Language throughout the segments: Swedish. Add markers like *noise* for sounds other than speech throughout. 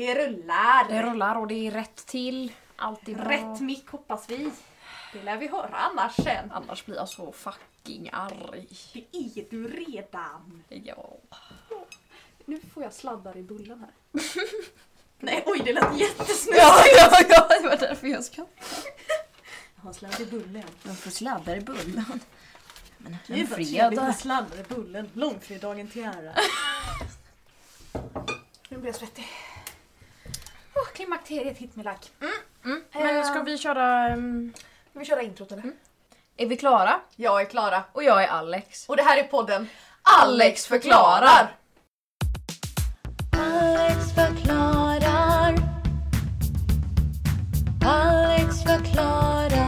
Det rullar! Det rullar och det är rätt till. Allt är bra. Rätt mick hoppas vi. Det lär vi höra annars sen. Annars blir jag så fucking arg. Det är du redan. Ja. Nu får jag sladdar i bullen här. *laughs* Nej oj det lät jättesnyggt. Ja, ja, ja, det var därför jag skrattade. Jag har sladd i bullen. Jag får sladdar i bullen. Men Gud en vad trevligt med sladdar i bullen. Långfredagen till ära. *laughs* Nu blir jag svettig. Oh, klimakteriet hit med lack. Mm. Men ska vi köra... um, Ska vi köra introt eller? Är vi klara? Jag är Klara. Och jag är Alex. Och det här är podden Alex förklarar. Alex förklarar. Alex förklarar.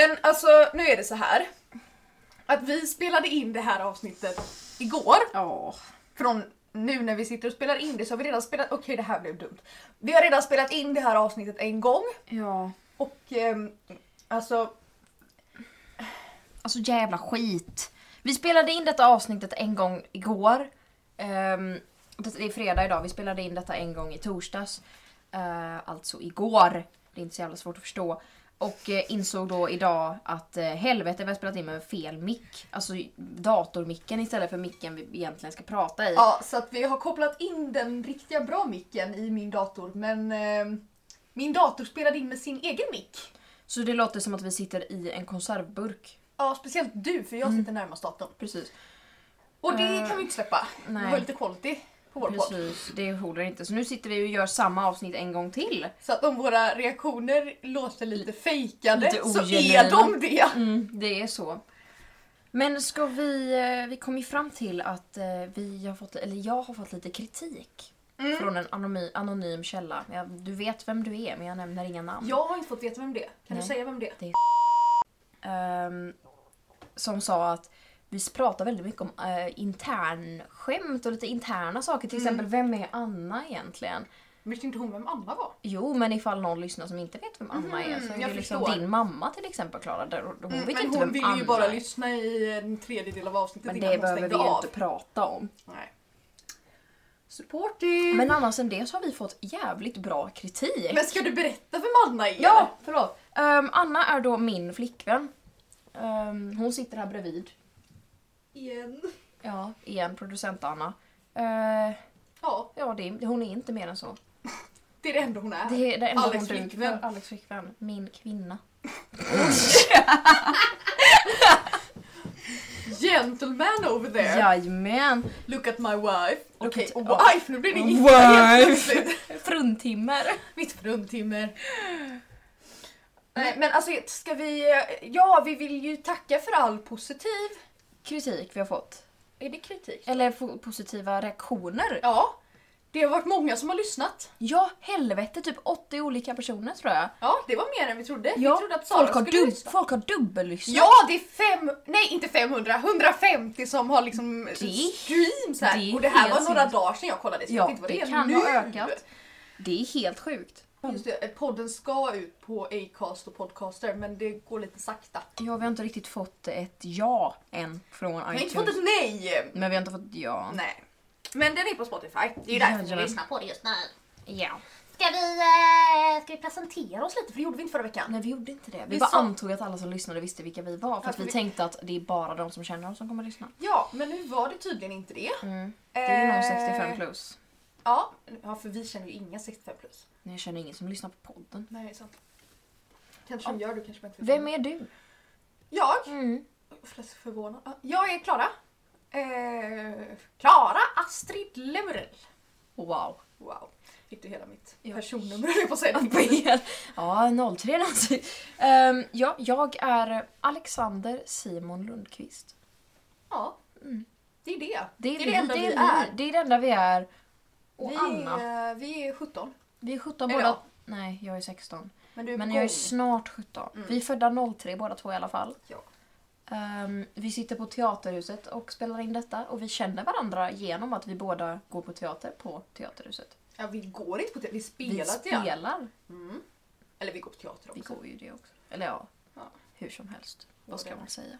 Men alltså nu är det så här. Att vi spelade in det här avsnittet igår. Ja. Från nu när vi sitter och spelar in det så har vi redan spelat... Okej det här blev dumt. Vi har redan spelat in det här avsnittet en gång. Ja. Och ehm, alltså... Alltså jävla skit. Vi spelade in detta avsnittet en gång igår. Um, det är fredag idag, vi spelade in detta en gång i torsdags. Eh, alltså igår. Det är inte så jävla svårt att förstå. Och eh, insåg då idag att uh, helvete vi har spelat in med fel mick. Alltså datormicken istället för micken vi egentligen ska prata i. Ja, så att vi har kopplat in den riktiga bra micken i min dator men ehm, min dator spelade in med sin egen mick. Så det låter som att vi sitter i en konservburk. Ja, speciellt du för jag sitter närmast datorn. Precis. Och det Eh, kan vi inte släppa. Vi nej. har lite quality på vår podd. Precis, det håller inte. Så nu sitter vi och gör samma avsnitt en gång till. Så att om våra reaktioner låter lite fejkade Lite så är de det. Mm, det är så. Men ska vi... eh, Vi kom ju fram till att eh, vi har fått, eller jag har fått lite kritik. Mm. Från en anonym, anonym källa. Jag, du vet vem du är men jag nämner inga namn. Jag har inte fått veta vem det är. Kan Nej. du säga vem det är? Ehm, som sa att vi pratar väldigt mycket om uh, internskämt och lite interna saker. Till Mm. exempel, vem är Anna egentligen? Visste inte hon vem Anna var? Jo, men ifall någon lyssnar som inte vet vem Anna är så är det liksom din mamma till exempel Klara. Hon vet Mm, men inte hon vem vill Anna ju bara är. lyssna i en tredjedel av avsnittet Men det behöver vi ju av. inte prata om. Nej. Supporting! Men annars än det så har vi fått jävligt bra kritik. Men ska du berätta vem Anna är? Ja, förlåt. Ehm, Anna är då min flickvän. Ehm, hon sitter här bredvid. Igen. Ja, igen, producent Anna. Uh, Ja, ja, det, hon är inte mer än så. det är det enda hon är. Det är det enda Alex hon duger flickvän. för. Alex flickvän. Min kvinna. *laughs* Gentleman over there. Jajamän. Look at my wife. Look Okej, at- wife, nu blir det Wife. gifta helt plötsligt. *laughs* Fruntimmer. Mitt fruntimmer. Nej men alltså ska vi... Ja, vi vill ju tacka för all positiv... Kritik vi har fått. Är det kritik? Eller po- positiva reaktioner. Ja. Det har varit många som har lyssnat. Ja, helvete. Typ 80 olika personer tror jag. Ja, det var mer än vi trodde. Ja, vi trodde att Sara folk har, skulle lyssna. folk har dubbellyssnat. Ja, det är fem... Nej, inte 500. 150 som har liksom Det- streams här. det och det här var några dagar sedan jag kollade så jag Ja, vet inte vad det det, är kan nu. ha ökat. Det är helt sjukt. Just det, podden ska ut på Acast och Podcaster men det går lite sakta. Ja, vi har inte riktigt fått ett ja än från Jag har iTunes. inte fått ett nej. Men vi har inte fått ja. Nej. Men den är på Spotify. Det är ju därför vi Jajamän. lyssnar på det just nu. Ja. Ska vi, eh, ska vi presentera oss lite? För det gjorde vi inte förra veckan. Nej, vi gjorde inte det. Vi, Vi bara sa- antog att alla som lyssnade visste vilka vi var. För Ja, att vi vi- tänkte att det är bara de som känner oss som kommer att lyssna. Ja, men nu var det tydligen inte det. Mm. Det är ju någon Eh, 65 plus. Ja, ja, för vi känner ju inga 65 plus. Men jag känner ingen som lyssnar på podden. Nej, det är sant. Kanske de gör, du kanske inte vet Vem är du? Jag? Mm. Flest förvånad. Ja, Jag är Klara. Eh, Klara Astrid Lemurell. Wow. Wow. Fick du hela mitt Ja. personnummer höll jag på att säga. *laughs* ja, 03 alltså. Um, ja, jag är Alexander Simon Lundqvist. Ja, Mm. det är det. Det är, det, enda det vi är är. Det är det enda vi är. Och vi, Anna. Är, vi är 17. Vi är 17 Eller båda. Nej, jag är 16. Men du är Men jag är snart 17. Mm. Vi är födda 03 båda två i alla fall. Ja. Ehm, vi sitter på Teaterhuset och spelar in detta och vi känner varandra genom att vi båda går på teater på Teaterhuset. Ja, vi går inte på teater, vi Vi spelar teater. spelar. Mm. Eller vi går på teater Vi också. går ju det också. Eller ja, Ja. hur som helst. Vad ska man säga?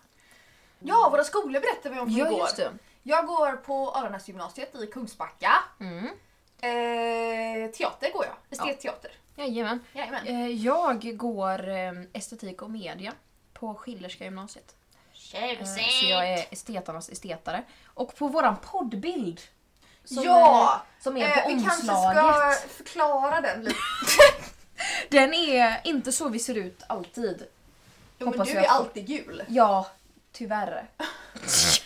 Ja, våra skolor berättar vi om hur Ja, det går. Jag går på Aranäsgymnasiet i Kungsbacka. Mm. Eh, teater går jag. Estetteater. Jajamän. Jajamän. Eh, Jag går eh, estetik och media på Schillerska gymnasiet. Eh, Så jag är estetarnas estetare. Och på våran poddbild som, ja! eh, som är Eh, på vi kanske ska omslaget. förklara den lite. *laughs* Den är inte så vi ser ut alltid. Jo, men du är alltid gul. Ja, tyvärr. *laughs*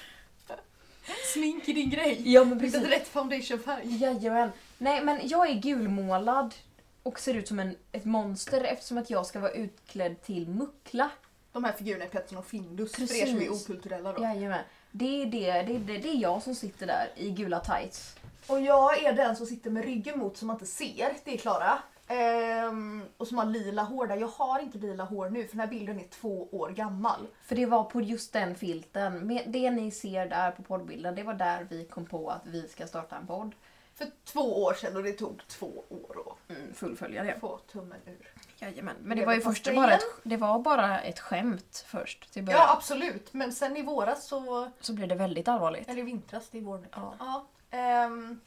Smink är din grej. Ja men precis. rätt foundationfärg. Jajamän. Nej men jag är gulmålad och ser ut som en, ett monster eftersom att jag ska vara utklädd till muckla. De här figurerna är Pettersson och Findus för er Precis. som är okulturella då. Jajamän. Det är, det, det, är det, det är jag som sitter där i gula tights. Och jag är den som sitter med ryggen mot som man inte ser. Det är Klara. Ehm, och som har lila hår där. Jag har inte lila hår nu för den här bilden är två år gammal. För det var på just den filten. Med det ni ser där på poddbilden, det var där vi kom på att vi ska starta en podd. För två år sedan och det tog två år Mm, fullfölja det. att få tummen ur. Jajamän. Men det var ju först bara ett, det var bara ett skämt först till början. Ja absolut, men sen i våras så... Så blev det väldigt allvarligt. Eller i vintras, det är vår nu. Ja. Ja. ehm,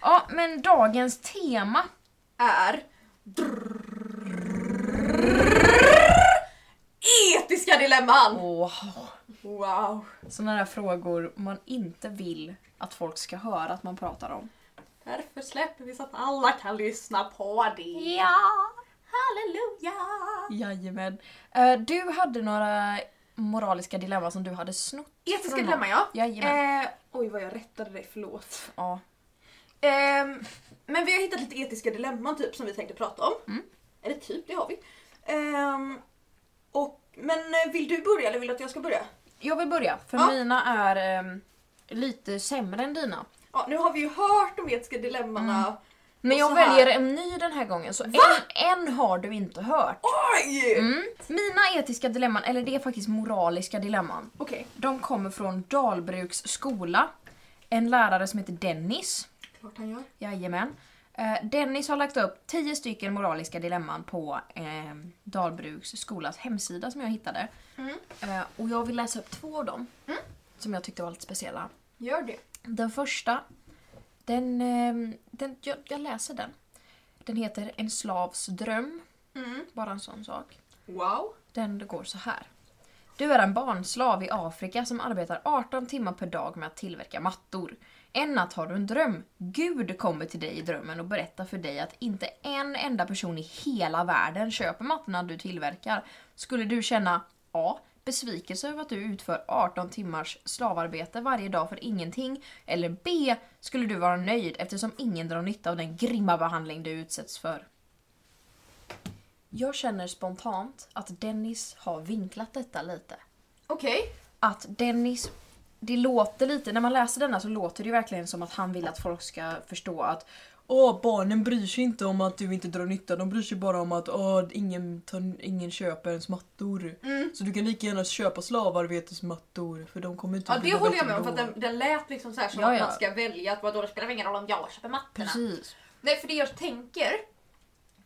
Ja, men dagens tema är... Etiska dilemman! Wow. Wow. Sådana där frågor man inte vill att folk ska höra att man pratar om. Därför släpper vi så att alla kan lyssna på det. Ja! Halleluja! Jajamän. Eh, Du hade några moraliska dilemman som du hade snott Etiska dilemman ja. Jajamän. Eh, oj vad jag rättade dig, förlåt. Ja. Ehm, men vi har hittat lite etiska dilemman typ som vi tänkte prata om. Mm. Eller typ, det har vi. Ehm, och, men eh, vill du börja eller vill du att jag ska börja? Jag vill börja, för Ja. mina är ehm, lite sämre än dina. Ja, nu har vi ju hört de etiska dilemmana. Men Och jag så här- väljer en ny den här gången, så en, en har du inte hört. Oj! Mm. Mina etiska dilemman, eller det är faktiskt moraliska dilemman. Okej, De kommer från Dalbruks skola. En lärare som heter Dennis. Klart han gör. Jajamän. Eh, Dennis har lagt upp 10 stycken moraliska dilemman på eh, Dalbruks skolas hemsida som jag hittade. Mm. Eh, och jag vill läsa upp två av dem. Mm. Som jag tyckte var lite speciella. Gör det. Den första, den, eh, den, jag, jag läser den. Den heter En slavs dröm. Mm. Bara en sån sak. Wow. Den går så här. Du är en barnslav i Afrika som arbetar 18 timmar per dag med att tillverka mattor. En natt har du en dröm. Gud kommer till dig i drömmen och berättar för dig att inte en enda person i hela världen köper mattorna du tillverkar. Skulle du känna A. Besvikelse över att du utför 18 timmars slavarbete varje dag för ingenting. Eller B. Skulle du vara nöjd eftersom ingen drar nytta av den grymma behandling du utsätts för. Jag känner spontant att Dennis har vinklat detta lite. Okej. Att Dennis, det låter lite, när man läser denna så låter det verkligen som att han vill att folk ska förstå att Åh, barnen bryr sig inte om att du inte drar nytta, de bryr sig bara om att åh, ingen, tar, ingen köper ens mattor. Mm. Så du kan lika gärna köpa slavarbetesmattor för de kommer inte Ja det håller jag med om för att då." den, den lät liksom så här som Ja, att man ska välja att vadå det spelar ingen roll om jag köper mattorna. Precis. Nej för det jag tänker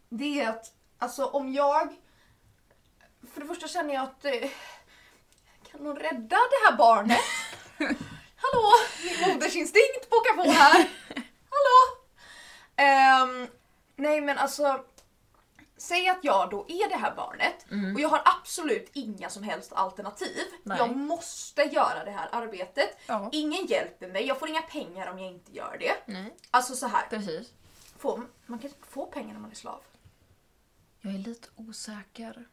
det är att alltså om jag för det första känner jag att eh, kan någon rädda det här barnet? *laughs* Hallå, min modersinstinkt pockar på här. *laughs* Hallå! Ehm, nej men alltså Säg att jag då är det här barnet och jag har absolut inga som helst alternativ. Nej. Jag måste göra det här arbetet. Ja. Ingen hjälper mig, jag får inga pengar om jag inte gör det. Nej, Alltså så här. precis. Får, man kan få pengar när man är slav. Jag är lite osäker.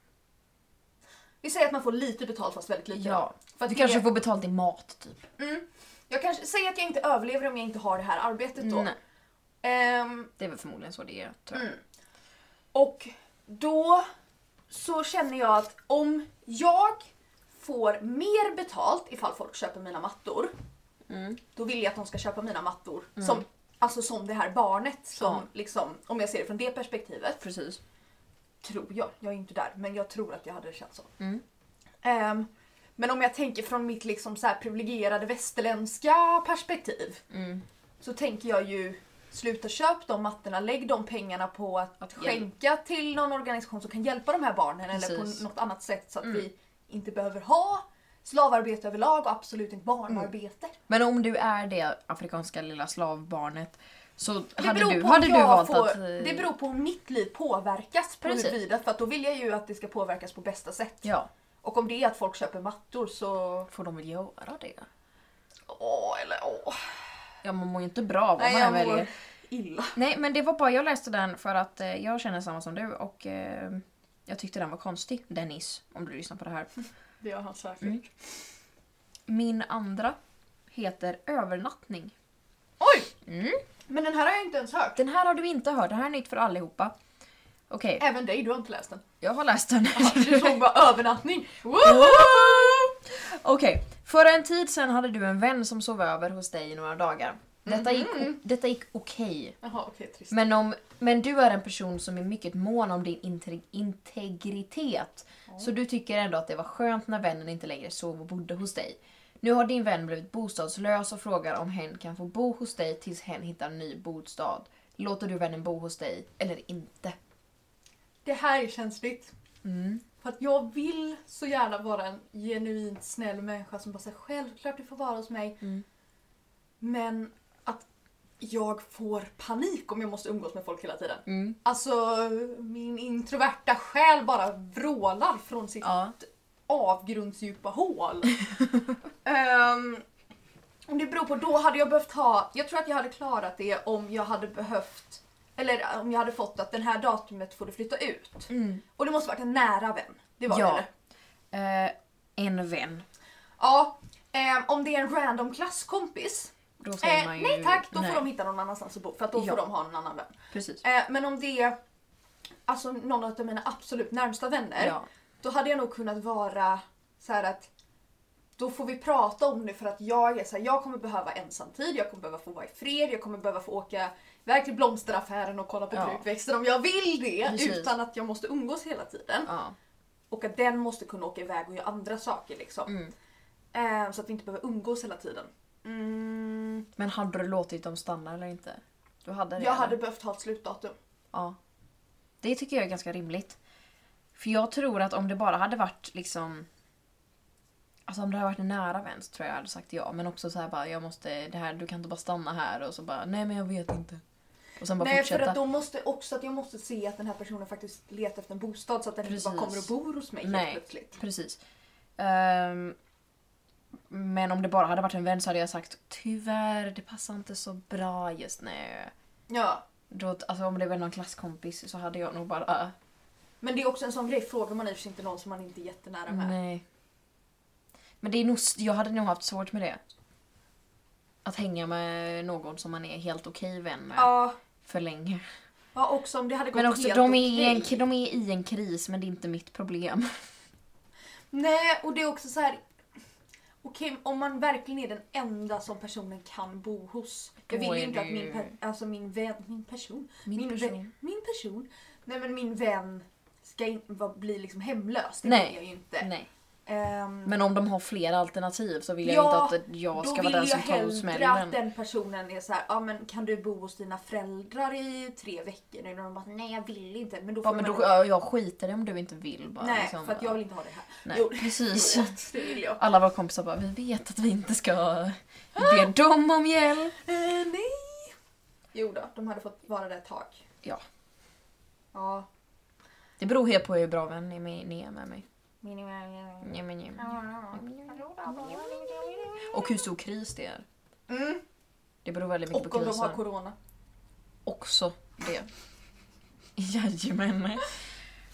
Vi säger att man får lite betalt fast väldigt lite. Ja, För att du kanske får betalt i mat typ. Mm. Jag kanske säger att jag inte överlever om jag inte har det här arbetet då. Nej, Ehm, det är väl förmodligen så det är tror jag. Mm. och då så känner jag att om jag får mer betalt ifall folk köper mina mattor, Mm. då vill jag att de ska köpa mina mattor som, alltså som det här barnet. Som, Ja. liksom, om jag ser det från det perspektivet. Precis. Tror jag, jag är inte där, men jag tror att jag hade känt så. Mm. Ehm, men om jag tänker från mitt liksom så privilegierade västerländska perspektiv Mm. så tänker jag ju sluta köp de mattorna, lägg de pengarna på att, Att skänka till någon organisation som kan hjälpa de här barnen eller Precis. på något annat sätt så att Mm. vi inte behöver ha slavarbete överlag och absolut inte barnarbete. Men om du är det afrikanska lilla slavbarnet så Det hade du, hade du valt får, att... eh, Det beror på om mitt liv påverkas på Precis. huruvida för då vill jag ju att det ska påverkas på bästa sätt. Ja, Och om det är att folk köper mattor så... får de väl göra det? Åh, eller åh. Ja, man mår ju inte bra vad Nej, man jag än mår väljer. illa. Nej, men det var bara jag läste den för att eh, jag känner samma som du och eh, jag tyckte den var konstig. Dennis, om du lyssnar på det här. *laughs* Det har han säkert. Mm. Min andra heter Övernattning. Oj! Mm. Men den här har jag inte ens hört. Den här har du inte hört, det här är nytt för allihopa. Okej, Även dig, du har inte läst den. jag har läst den. Du såg bara *laughs* övernattning. Woo! Okej, för en tid sedan hade du en vän som sov över hos dig i några dagar. Detta gick, Mhm. detta gick okej. Jaha, okej, trist. Men, om, men du är en person som är mycket mån om din inte- integritet. Så du tycker ändå att det var skönt när vännen inte längre sov och bodde hos dig. Nu har din vän blivit bostadslös och frågar om hen kan få bo hos dig tills hen hittar en ny bostad. Låter du vännen bo hos dig eller inte? Det här är känsligt. Mm. För att jag vill så gärna vara en genuint snäll människa som bara säger självklart du får vara hos mig. Mm. Men att jag får panik om jag måste umgås med folk hela tiden. Mm. Alltså min introverta själ bara vrålar från sitt Ja. Avgrundsdjupa hål. *laughs* Och det beror på, då hade jag behövt ha, jag tror att jag hade klarat det om jag hade behövt, eller om jag hade fått att den här datumet får du flytta ut. Mm. Och det måste varit en nära vän. Det var Ja. det. Eh, en vän. Ja, ehm, om det är en random klasskompis, Då säger eh, man ju... nej tack, då nej. får de hitta någon annanstans att bo för att då Ja. får de ha en annan vän. Precis. Eh, men om det är alltså, någon av mina absolut närmsta vänner, Ja. Då hade jag nog kunnat vara så här att då får vi prata om det för att jag är så här, jag kommer behöva ensamtid, jag kommer behöva få vara i fred, jag kommer behöva få åka iväg till blomsteraffären och kolla på Ja. krukväxter om jag vill det Precis. utan att jag måste umgås hela tiden. Ja. Och att den måste kunna åka iväg och göra andra saker liksom. Mm. Eh, så att vi inte behöver umgås hela tiden. Mm, Men hade du låtit dem stanna eller inte? Du hade det? jag eller? hade behövt ha ett slutdatum. Ja. Det tycker jag är ganska rimligt. För jag tror att om det bara hade varit liksom... Alltså om det hade varit en nära vän så tror jag jag hade sagt ja. Men också så här bara, jag måste, det här, du kan inte bara stanna här och så bara, nej men jag vet inte. Och sen bara Nej fortsätta. för att då måste också att jag måste se att den här personen faktiskt letar efter en bostad så att den inte bara kommer och Precis. bor hos mig helt Nej. plötsligt. Precis. Ehm, men om det bara hade varit en vän så hade jag sagt tyvärr, det passar inte så bra just nu. Ja. Då, alltså om det var någon klasskompis så hade jag nog bara... Men det är också en sån grej, frågar man i sig inte någon som man inte är jättenära med. Nej. Men det är nog, jag hade nog haft svårt med det. Att hänga med någon som man är helt okej vän med Ja, för länge. ja, också om det hade gått Men också, helt de är, i en, de är i en kris men det är inte mitt problem. Nej, och det är också så här. Okej, om man verkligen är den enda som personen kan bo hos. Jag vill ju inte att min, per, alltså min vän, min person, Min min, person. Vän, min person, nej men min vän ska in, bli liksom hemlös. Det Nej. vill jag ju inte. Nej. Ehm, Men om de har flera alternativ så vill jag Ja, inte att jag Då ska vill vara den jag som tar hellre smällen. att den personen är så här, ja men kan du bo hos dina föräldrar i tre veckor? Nu när de bara, nej jag vill inte. Men då får men man då, ja, jag skiter i om du inte vill. Bara, Nej, liksom, för att jag vill inte ha det här. Nej, Jo, *laughs* precis. jag *laughs* vet, det vill jag. Alla våra kompisar bara, vi vet att vi inte ska be dem om hjälp. Eh, nej! Jo då, de hade fått vara där ett tag. Ja. Ja. Det beror helt på hur bra vän ni är ni är med mig. Och hur stor kris det är. Mm. Det beror väldigt mycket Och på om de krisen. har corona. Också det. *laughs* Jajamän.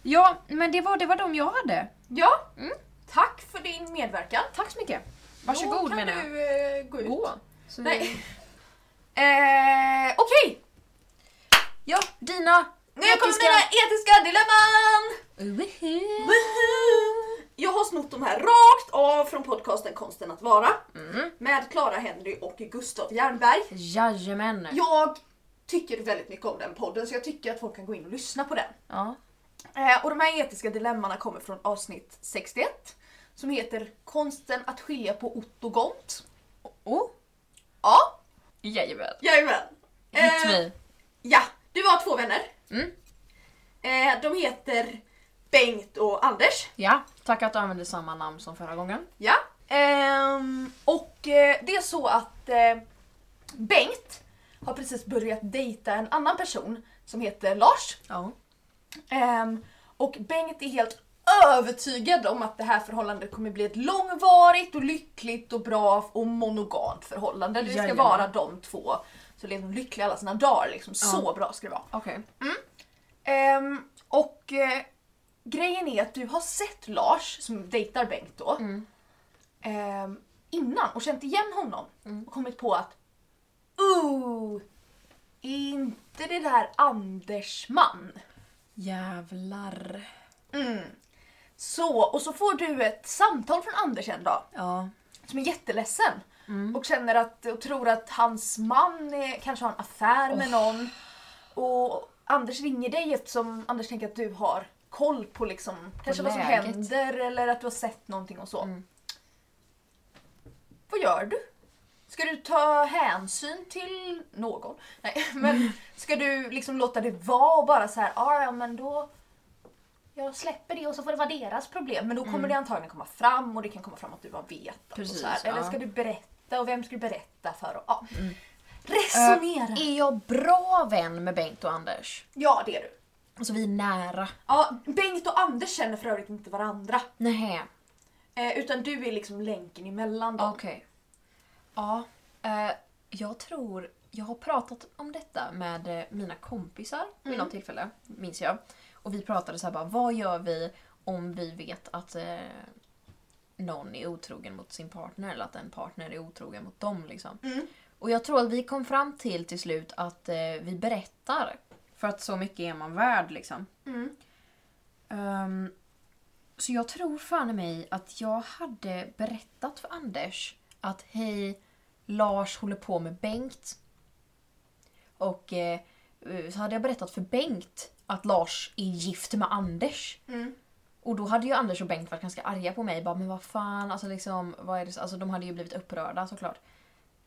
Ja, men det var, det var de jag hade. Ja, Mm. tack för din medverkan. Tack så mycket. Då Varsågod kan menar jag. du eh, gå ut. Gå. Så Nej. vi- Eh, Okej, Ja, dina nu kommer etiska- mina etiska dilemman! Woohoo! Jag har snott de här rakt av från podcasten Konsten att vara Mm. med Clara Henry och Gustav Jernberg. Jajamän. Jag tycker väldigt mycket om den podden så jag tycker att folk kan gå in och lyssna på den. Ja. Eh, och de här etiska dilemmana kommer från avsnitt 61 som heter Konsten att skilja på ott och gont. Oh. Ja, Jajamän. jajamän. Hit Eh, me. Ja, du har två vänner. Mm. Eh, de heter Bengt och Anders. Ja, tack att du använde samma namn som förra gången. Ja. Ehm, och eh, det är så att eh, Bengt har precis börjat dejta en annan person som heter Lars. Ja. Ehm, och Bengt är helt övertygad om att det här förhållandet kommer bli ett långvarigt och lyckligt och bra och monogamt förhållande. Det ska Jajamän. vara de två så lever de lyckliga alla sina dagar. Liksom. Så bra ska det vara. Okej. Ehm, och eh, grejen är att du har sett Lars, som dejtar Bengt då, Mm. ehm, innan och känt igen honom och kommit på att Ooh, är inte det där Anders man? Jävlar. Mm. Så, och så får du ett samtal från Anders en dag Ja. som är jätteledsen och känner att och tror att hans man är, kanske har en affär med någon. Och Anders ringer dig eftersom Anders tänker att du har koll på liksom kanske vad som läget. händer eller att du har sett någonting och så. Mm. Vad gör du? Ska du ta hänsyn till någon? Nej, *laughs* men ska du liksom låta det vara och bara så här, "Ah, ja men då jag släpper det och så får det vara deras problem. Men då kommer det antagligen komma fram och det kan komma fram att du bara vet. och Precis, så här. Eller ska du berätta och vem ska du berätta för? Och, ja. Resonera! Eh, är jag bra vän med Bengt och Anders? Ja det är du. Alltså vi är nära. Ja, Bengt och Anders känner för övrigt inte varandra. Nej. Eh, utan du är liksom länken emellan dem. Okej. Ja. Eh, jag tror... Jag har pratat om detta med eh, mina kompisar vid något tillfälle, minns jag. Och vi pratade så här bara, vad gör vi om vi vet att eh, någon är otrogen mot sin partner eller att en partner är otrogen mot dem liksom. Mm. Och jag tror att vi kom fram till till slut att eh, vi berättar. För att så mycket är man värd liksom. Mm. Ehm, så jag tror fan i mig att jag hade berättat för Anders att hej, Lars håller på med Bengt. Och eh, så hade jag berättat för Bengt att Lars är gift med Anders. Mm. Och då hade ju Anders och Bengt varit ganska arga på mig. Bara, men vad fan, alltså liksom, vad är det? Alltså de hade ju blivit upprörda såklart.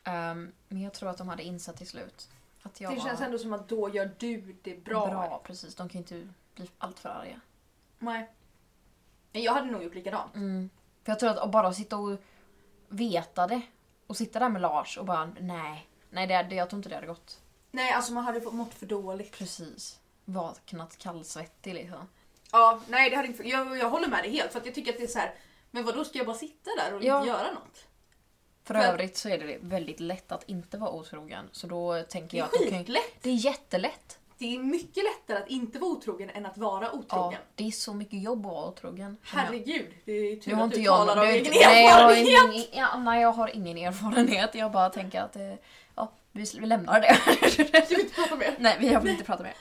Ehm, men jag tror att de hade insett till slut att jag Det känns var ändå som att då gör du det bra. bra. Precis, de kan ju inte bli allt för arga. Nej. Men Jag hade nog gjort likadant. Mm. För jag tror att att bara sitta och veta det och sitta där med Lars och bara nej, nej det, det, jag tror inte det hade gått. Nej, alltså man hade mått för dåligt. Precis. Vaknat kallsvettig liksom. Ja, nej det hade inte jag, jag håller med dig helt för att jag tycker att det är så här. Men vad då ska jag bara sitta där och Ja. inte göra något? För För- övrigt så är det väldigt lätt att inte vara otrogen. Så då tänker Det jag är att då kan, skitlätt. Det är jättelätt. Det är mycket lättare att inte vara otrogen än att vara Ja, otrogen. det är så mycket jobb att vara otrogen. jag. Herregud, det är tur att inte du jag, talar det av är egen inte- nej, jag har erfarenhet. ingen, ja, nej, jag har ingen erfarenhet. Jag bara tänker att eh, ja, vi, vi lämnar det. Jag vill inte prata mer. nej, vi vill inte prata mer.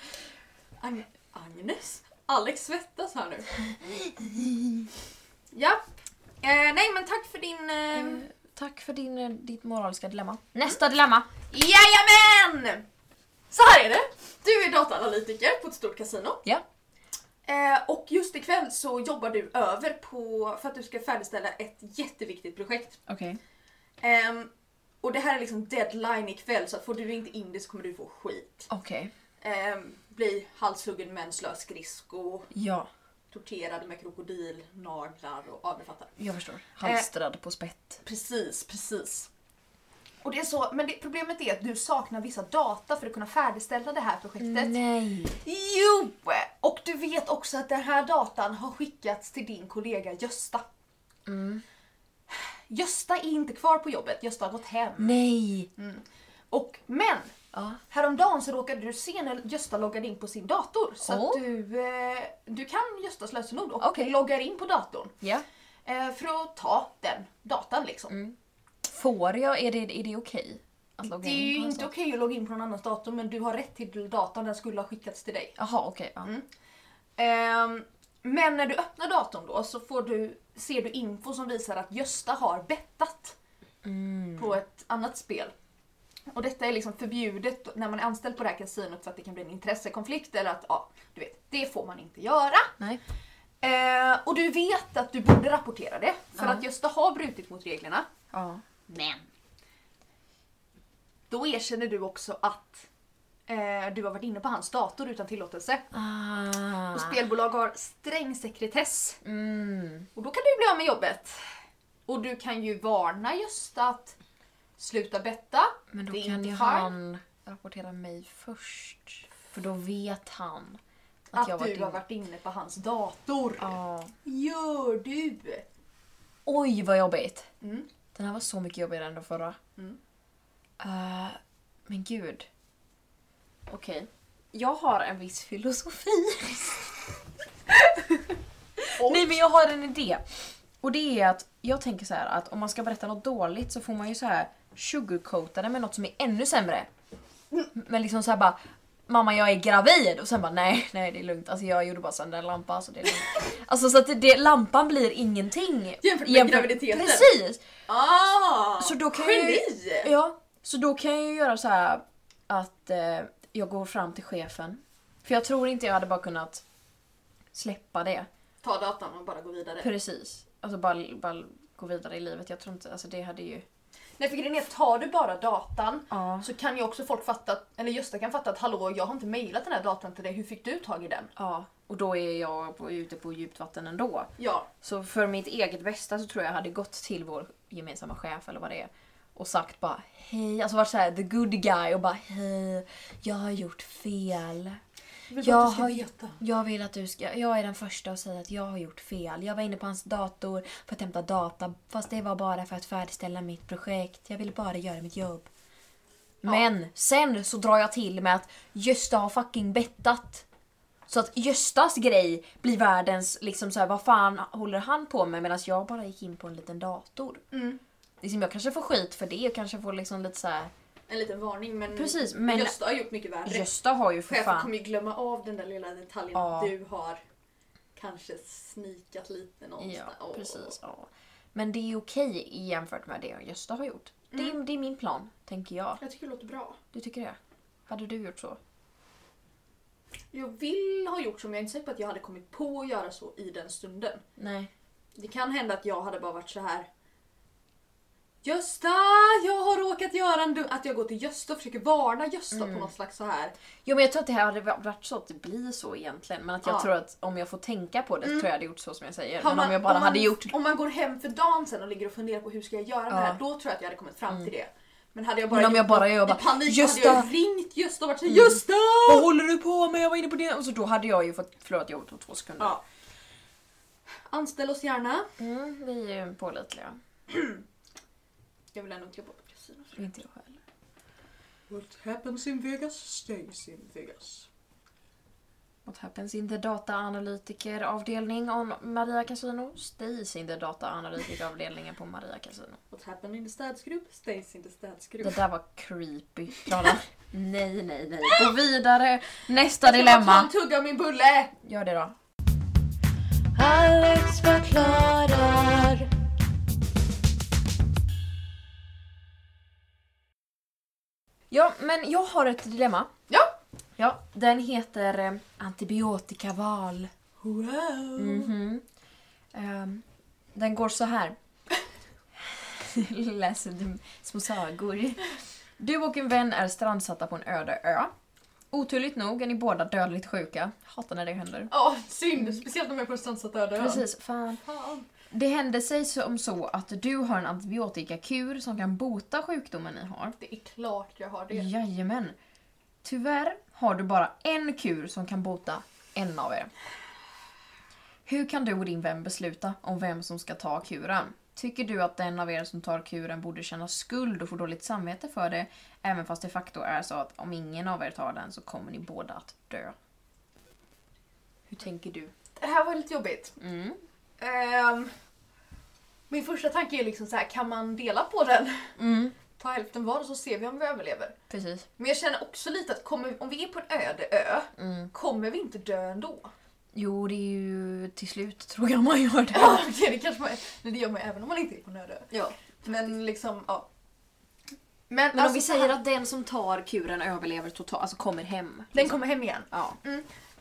Ag- Agnes? Alex svettas här nu. Ja. Eh, nej men tack för din... Eh... Eh, tack för din, eh, ditt moraliska dilemma. Nästa dilemma. Jajamän! Så här är det. Du är dataanalytiker på ett stort kasino. Ja. Eh, och just ikväll så jobbar du över på, för att du ska färdigställa ett jätteviktigt projekt. Okej. Ehm, och det här är liksom deadline ikväll så att får du inte in det så kommer du få skit. Okej. Ehm, bli halshuggen med en slö skridsko, Ja, torterad med krokodilnaglar och ja, du fattar. jag förstår. Halstrad på spett. Precis, precis. Och det är så, men det, problemet är att du saknar vissa data för att kunna färdigställa det här projektet. Nej. Jo! Och du vet också att den här datan har skickats till din kollega Gösta. Mm. Gösta är inte kvar på jobbet, Gösta har gått hem. Nej. Och, men Ja. häromdagen så råkade du se när Gösta loggade in på sin dator. Så Åh. att du, eh, du kan Göstas lösenord och Okej. loggar in på datorn. Ja. Eh, för att ta den datan liksom. Mm. Får jag? Är det, är det okej? Att logga Det är ju inte okej att logga in på någon annans dator men du har rätt till datan, den skulle ha skickats till dig. Jaha, okej. ja. Mm. Ehm, men när du öppnar datorn då så får du, ser du info som visar att Gösta har bettat Mm. på ett annat spel. Och detta är liksom förbjudet när man är anställd på det här kasinot för att det kan bli en intressekonflikt eller att, ja, du vet, det får man inte göra. Nej. Eh, och du vet att du borde rapportera det för Ja. att Gösta har brutit mot reglerna. Ja. Men då erkänner du också att eh, du har varit inne på hans dator utan tillåtelse. Ah. Och spelbolag har sträng sekretess. Mm. Och då kan du bli av med jobbet. Och du kan ju varna Gösta att sluta betta. Men då Det kan ju han rapportera mig först. För då vet han att, Att, jag du varit har inne. varit inne på hans dator. Ja. Gör du? Oj vad jobbigt. Mm. Den här var så mycket jobbigare än den förra. Mm. Eh, men gud. Okej. Jag har en viss filosofi. *laughs* Nej men jag har en idé. Och det är att jag tänker så här att om man ska berätta något dåligt så får man ju så här sugarcoata det med något som är ännu sämre. Men liksom så här bara Mamma jag är gravid och sen bara nej, nej det är lugnt. Alltså jag gjorde bara sönder en lampa så det är lugnt. Alltså så att det, det, lampan blir ingenting. Jämfört med graviditeten. Precis! Ah! Så då kan jag ja, så då kan jag ju göra så här att eh, jag går fram till chefen. För jag tror inte jag hade bara kunnat släppa det. Ta datan och bara gå vidare. Precis. Alltså bara, bara gå vidare i livet. Jag tror inte, alltså det hade ju... Nej för grejen är, tar du bara datan Ja. så kan ju också folk fatta, att- eller Gösta kan fatta att hallå jag har inte mejlat den här datan till dig, hur fick du tag i den? Ja, och då är jag på, ute på djupt vatten ändå. Ja. Så för mitt eget bästa så tror jag jag hade gått till vår gemensamma chef eller vad det är och sagt bara hej, alltså varit såhär the good guy och bara hej, jag har gjort fel. Jag vill Jag att du ska veta. Jag vill att du ska, jag är den första att säga att jag har gjort fel. Jag var inne på hans dator för att hämta data fast det var bara för att färdigställa mitt projekt. Jag ville bara göra mitt jobb. Men sen så drar jag till med att Gösta har fucking bettat. Så att Göstas grej blir världens, liksom så här, vad fan håller han på med medan jag bara gick in på en liten dator. Mm. Liksom jag kanske får skit för det och kanske får liksom lite så här. En liten varning men, Precis, men- Gösta har gjort mycket värre. Gösta har ju för Chefen fan... kommer ju glömma av den där lilla detaljen Ja. att du har kanske snikat lite någonstans. Ja, precis. Ja. Men det är okej jämfört med det Gösta har gjort. Det, är, Mm. det är min plan, tänker jag. Jag tycker det låter bra. Du tycker det? Hade du gjort så? Jag vill ha gjort som jag är inte säker på att jag hade kommit på att göra så i den stunden. Nej. Det kan hända att jag hade bara varit så här. Gösta, jag har råkat göra en dum... Att jag går till Gösta och försöker varna Gösta Mm. på något slags så här. Jo men jag tror att det här hade varit så att det blir så egentligen. Men att jag Ja. tror att om jag får tänka på det så Mm. tror jag hade gjort så som jag säger. Har men man- om jag bara man, hade gjort... Om man går hem för dagen sen och ligger och funderar på hur ska jag göra det här, då tror jag att jag hade kommit fram till det. Men hade jag bara Men om jag gjort bara något gör bara, i panik "Gösta!" hade jag ringt Gösta och varit såhär Mm. Gösta! Vad håller du på med? Jag var inne på det. Och så då hade jag ju fått förlorat jobbet på två sekunder. Ja. Anställ oss gärna. Mm, vi är ju pålitliga. *clears throat* Jag vill ändå inte jobba på kasino. Inte jag heller. What happens in Vegas stays in Vegas. What happens in the data analytiker avdelning on Maria Casino stays in the data analytiker avdelningen på Maria Casino. What happened in the städsgrupp stays in the städsgrupp. Det där var creepy. Klara. nej, nej, nej. Gå vidare. Nästa Jag ska dilemma. en tugga av min bulle! Gör det då. Alex förklarar. Ja, men jag har ett dilemma. Ja! Ja, den heter eh, antibiotikaval. Wow! Mhm. Ehm, den går så här. *laughs* Läser du små sagor. Du och en vän är strandsatta på en öde ö. Oturligt nog är ni båda dödligt sjuka. Hatar när det händer. Ja, synd. Speciellt om jag är på en strandsatt öde ö. Precis, fan. Fan. Det händer sig som så att du har en antibiotikakur som kan bota sjukdomen ni har. Det är klart jag har det. Jajamän. Tyvärr har du bara en kur som kan bota en av er. Hur kan du och din vän besluta om vem som ska ta kuren? Tycker du att den av er som tar kuren borde känna skuld och få dåligt samvete för det? Även fast det facto är så att om ingen av er tar den så kommer ni båda att dö. Hur tänker du? Det här var lite jobbigt. Mm. Ehm, min första tanke är liksom så här, kan man dela på den? Mm. Ta hälften var och så ser vi om vi överlever. Precis. Men jag känner också lite att kommer, om vi är på en öde ö, Mm. kommer vi inte dö ändå? Jo, det är ju till slut tror jag man gör det. Ja, *laughs* okej, det kanske man, men det gör man ju även om man inte är på en öde ö. Ja. Men liksom, ja. Men, Men om alltså, vi så säger att den som tar kuren överlever totalt, alltså kommer hem. den kommer hem igen. Ja.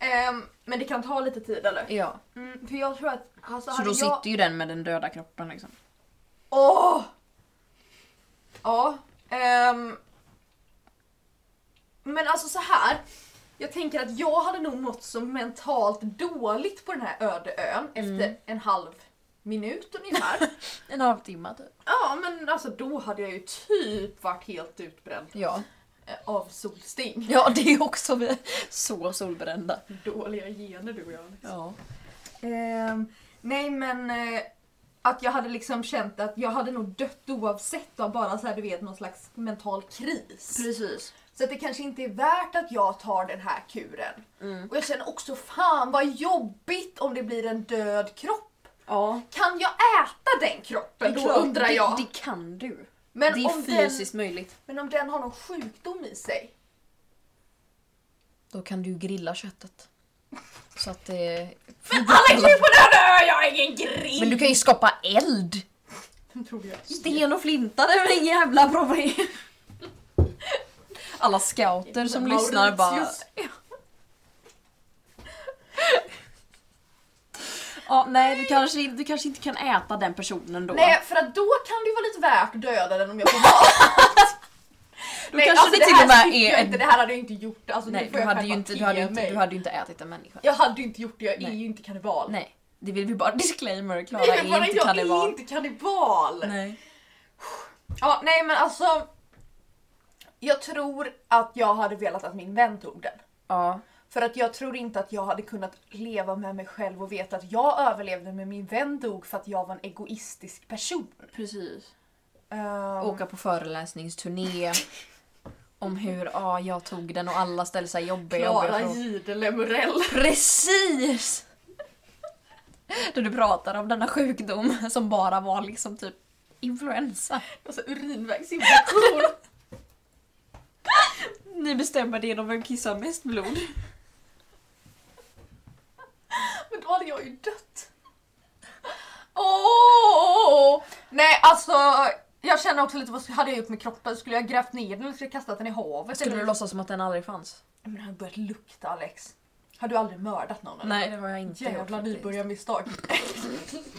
Ehm, men det kan ta lite tid eller? ja. Mm, för jag tror att... Alltså, Så då jag... sitter ju den med den döda kroppen liksom. Åh! Ja. ehm, Men alltså så här. Jag tänker att jag hade nog mått så mentalt dåligt på den här öde ön efter en halv minut ungefär. *laughs* En halvtimme typ. ja men alltså då hade jag ju typ varit helt utbränd Ja. Eh, av solsting. Ja, det är också vi så solbrända. Dåliga gener du och jag. Ja. Ehm, nej men eh, att jag hade liksom känt att jag hade nog dött oavsett av bara så här, du vet någon slags mental kris. Precis. Så att det kanske inte är värt att jag tar den här kuren. Mm. Och jag känner också fan vad jobbigt om det blir en död kropp. Ja. Kan jag äta den kroppen? Då undrar det, jag. Det kan du. Men, det är om fysiskt den, möjligt. men om den har någon sjukdom i sig? Då kan du grilla köttet. *laughs* Så att det... Alex vi är på den ö, jag har ingen grill! Men du kan ju skapa eld! Sten och flinta, det är väl inget jävla problem. *laughs* Alla scouter som lyssnar bara... Mauritius. Ja, nej, du kanske, du kanske inte kan äta den personen då. Nej för att då kan det ju vara lite värt att döda den om jag får mat. *laughs* då Nej, kanske alltså, det till här och med är jag inte, Det här hade jag inte gjort. Alltså, Nej, du jag hade, ju inte, du, hade inte, du hade ju inte ätit en människa. Jag hade ju inte gjort det, jag är Nej. ju inte kannibal. Nej, det vill vi bara *laughs* disclaimer. Klara Nej, bara, är inte jag kannibal. är inte kannibal. Nej. Ja, nej men alltså. Jag tror att jag hade velat att min vän tog den. Ja. För att jag tror inte att jag hade kunnat leva med mig själv och veta att jag överlevde men min vän dog för att jag var en egoistisk person. Precis. Ehm, Åka på föreläsningsturné. om hur ja, jag tog den och alla ställer sig jobbiga, Klara. Jihde Lemurell. Precis! Då du pratar om denna sjukdom som bara var liksom typ influensa. Alltså urinvägsinfektion. *laughs* Ni bestämmer det genom vem kissar mest blod. Men då hade jag ju dött. Åh! Nej alltså, jag känner också lite vad hade jag gjort med kroppen? Skulle jag grävt ner den eller skulle jag kastat den i havet? Skulle du låtsas som att den aldrig fanns? Men det har börjat lukta Alex. Har du aldrig mördat någon? eller? Nej, det har jag inte. Jävla nybörjarmisstag. *laughs*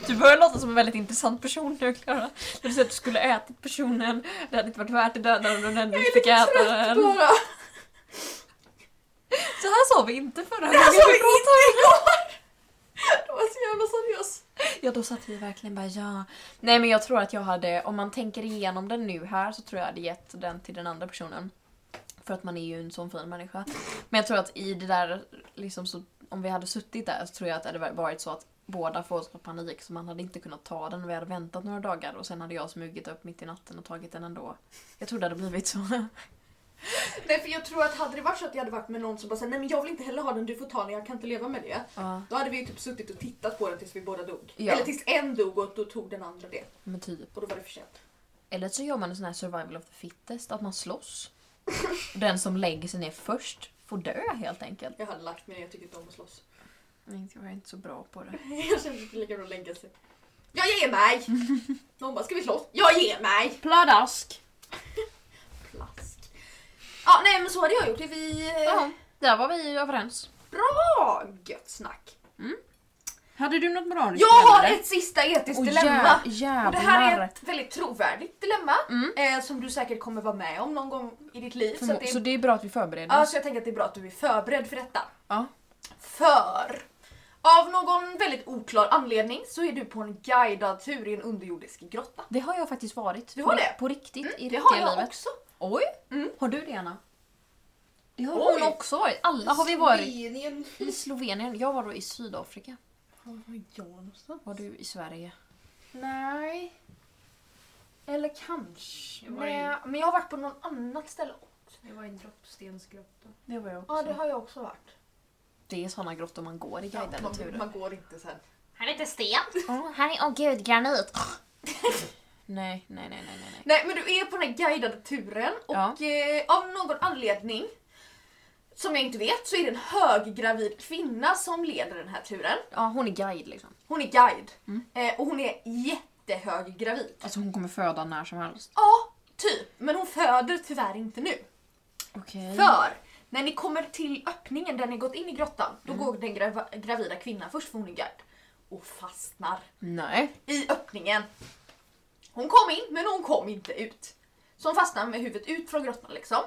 Du börjar låta som en väldigt intressant person nu Klara. Du säger att du skulle ätit personen, det hade inte varit värt att döda den om ändå inte fick äta den. Bara. Så här sa vi inte förra Det gången här sa vi vi pratade. Det var så jävla seriös. Ja, då satt vi verkligen bara ja. Nej men jag tror att jag hade, om man tänker igenom den nu här så tror jag hade gett den till den andra personen. För att man är ju en sån fin människa. Men jag tror att i det där, liksom så, om vi hade suttit där så tror jag att det hade varit så att båda får panik så man hade inte kunnat ta den och vi hade väntat några dagar och sen hade jag smugit upp mitt i natten och tagit den ändå. Jag tror det hade blivit så. *laughs* Nej för jag tror att hade det varit så att jag hade varit med någon som bara sa nej men jag vill inte heller ha den, du får ta den, jag kan inte leva med det. Ja, Då hade vi ju typ suttit och tittat på den tills vi båda dog. Ja. Eller tills en dog och då tog den andra det. men typ. Och då var det för sent. Eller så gör man en sån här survival of the fittest, att man slåss. Den som lägger sig ner först får dö helt enkelt. Jag hade lagt mig ner, jag tycker inte om att slåss. Nej, Jag är inte så bra på det. *laughs* Jag kände att det är lika bra att lägga sig. Jag ger mig! *laughs* Någon bara, ska vi slåss? Jag ger mig! Pladask! Ja, nej men så hade jag gjort. Vi... eh, Ja, där var vi överens. Bra! Gött snack. Hade du något bra Jag har ett sista etiskt Åh, dilemma. jä- Och det här är ett väldigt trovärdigt dilemma Mm. eh, som du säkert kommer vara med om någon gång i ditt liv. Så, att det Så är, det är bra att vi förbereder ja, oss. så jag tänker att det är bra att du är förberedd för detta. Ja. För av någon väldigt oklar anledning så är du på en guidad tur i en underjordisk grotta. Det har jag faktiskt varit. Du har på, det? På riktigt, i det riktiga har jag livet. också. Oj! Mm. Har du det Anna? Det har Oj. hon också varit. Alla har vi varit. Slovenien. I Slovenien. Jag var då i Sydafrika. Var var jag någonstans? Var du i Sverige? Nej. Eller kanske. Jag var i- Nej, men jag har varit på någon annat ställe också. Jag var i en droppstensgrotta. Det var jag också. Ja, det har jag också varit. Det är såna grottor man går i guidade man, turer. man går inte sen. Här är lite sten. Åh, här är, åh gud, granit! nej, nej, nej, nej, nej. nej. Men du är på den här guidade turen och Ja. eh, av någon anledning som jag inte vet så är det en höggravid kvinna som leder den här turen. Ja, hon är guide liksom. Hon är guide Mm. eh, och hon är jättehöggravid. Alltså hon kommer föda när som helst. Ja, typ. Men hon föder tyvärr inte nu. Okej. För när ni kommer till öppningen där ni gått in i grottan, då Mm. går den grava- gravida kvinnan först för hon är guide och fastnar Nej. i öppningen. Hon kom in men hon kom inte ut. Så hon fastnar med huvudet ut från grottan liksom.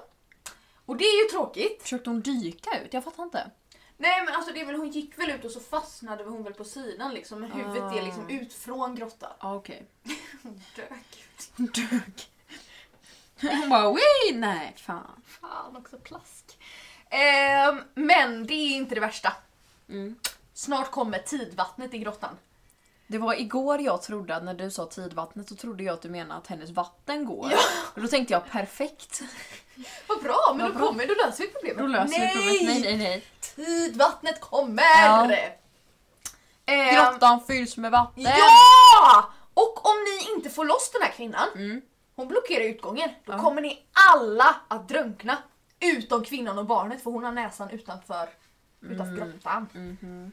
Och det är ju tråkigt. Försökte hon dyka ut? Jag fattar inte. Nej men alltså det är väl, hon gick väl ut och så fastnade hon väl på sidan liksom. Men huvudet Ah. är liksom ut från grottan. Ja okej. *laughs* Hon dök. Hon dök. Hon bara wii! Nej fan. Fan också plask. Ehm, men det är inte det värsta. Mm. Snart kommer tidvattnet i grottan. Det var igår jag trodde att när du sa tidvattnet så trodde jag att du menade att hennes vatten går. Ja. Och då tänkte jag perfekt. Vad bra, men Vad då bra. kommer, då löser vi problemet. Då löser vi problemet. Nej nej nej. Tidvattnet kommer! Ja. Ehm, Grottan fylls med vatten. Ja! Och om ni inte får loss den här kvinnan, Mm. hon blockerar utgången, då Ja. kommer ni alla att drunkna. Utom kvinnan och barnet för hon har näsan utanför, utanför Mm. grottan. Mhm.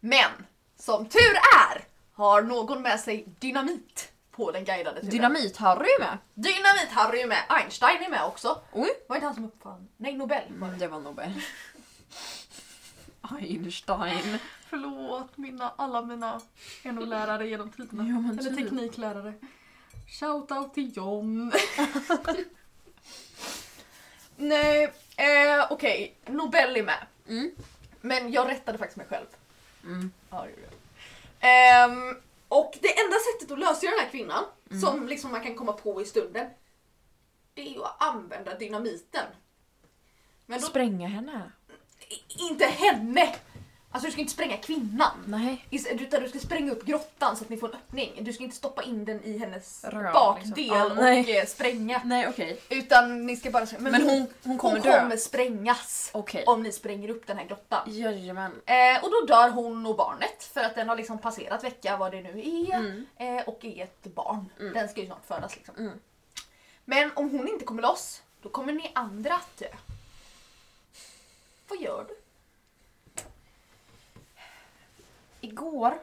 Men som tur är har någon med sig dynamit på den guidade turen. Dynamit-Harry är med. Dynamit-Harry är med, Einstein är med också. Oj. Var inte han som uppfann? Nej, Nobel var det. Mm, det var Nobel. Einstein. Förlåt mina, alla mina NO-lärare genom tiderna. Ja, Eller typ. tekniklärare. Shoutout till John. *laughs* Nej, eh, okej. Nobel är med. Mm. Men jag rättade faktiskt mig själv. Mm. Ja, det gjorde jag. Ehm, och det enda sättet att lösa den här kvinnan, Mm. som liksom man kan komma på i stunden, det är ju att använda dynamiten. Men då, Spränga henne? inte henne! Alltså du ska inte spränga kvinnan. Nej. Utan du ska spränga upp grottan så att ni får en öppning. Du ska inte stoppa in den i hennes Röv, bakdel liksom. Och nej. eh, spränga. Nej okej. Utan ni ska bara... Men, Men hon, hon kommer hon kommer sprängas Okej. om ni spränger upp den här grottan. Jajamän. Eh, och då dör hon och barnet för att den har liksom passerat vecka vad det nu är Mm. eh, och är ett barn. Mm. Den ska ju snart födas liksom. Mm. Men om hon inte kommer loss, då kommer ni andra att dö. Vad gör du? Igår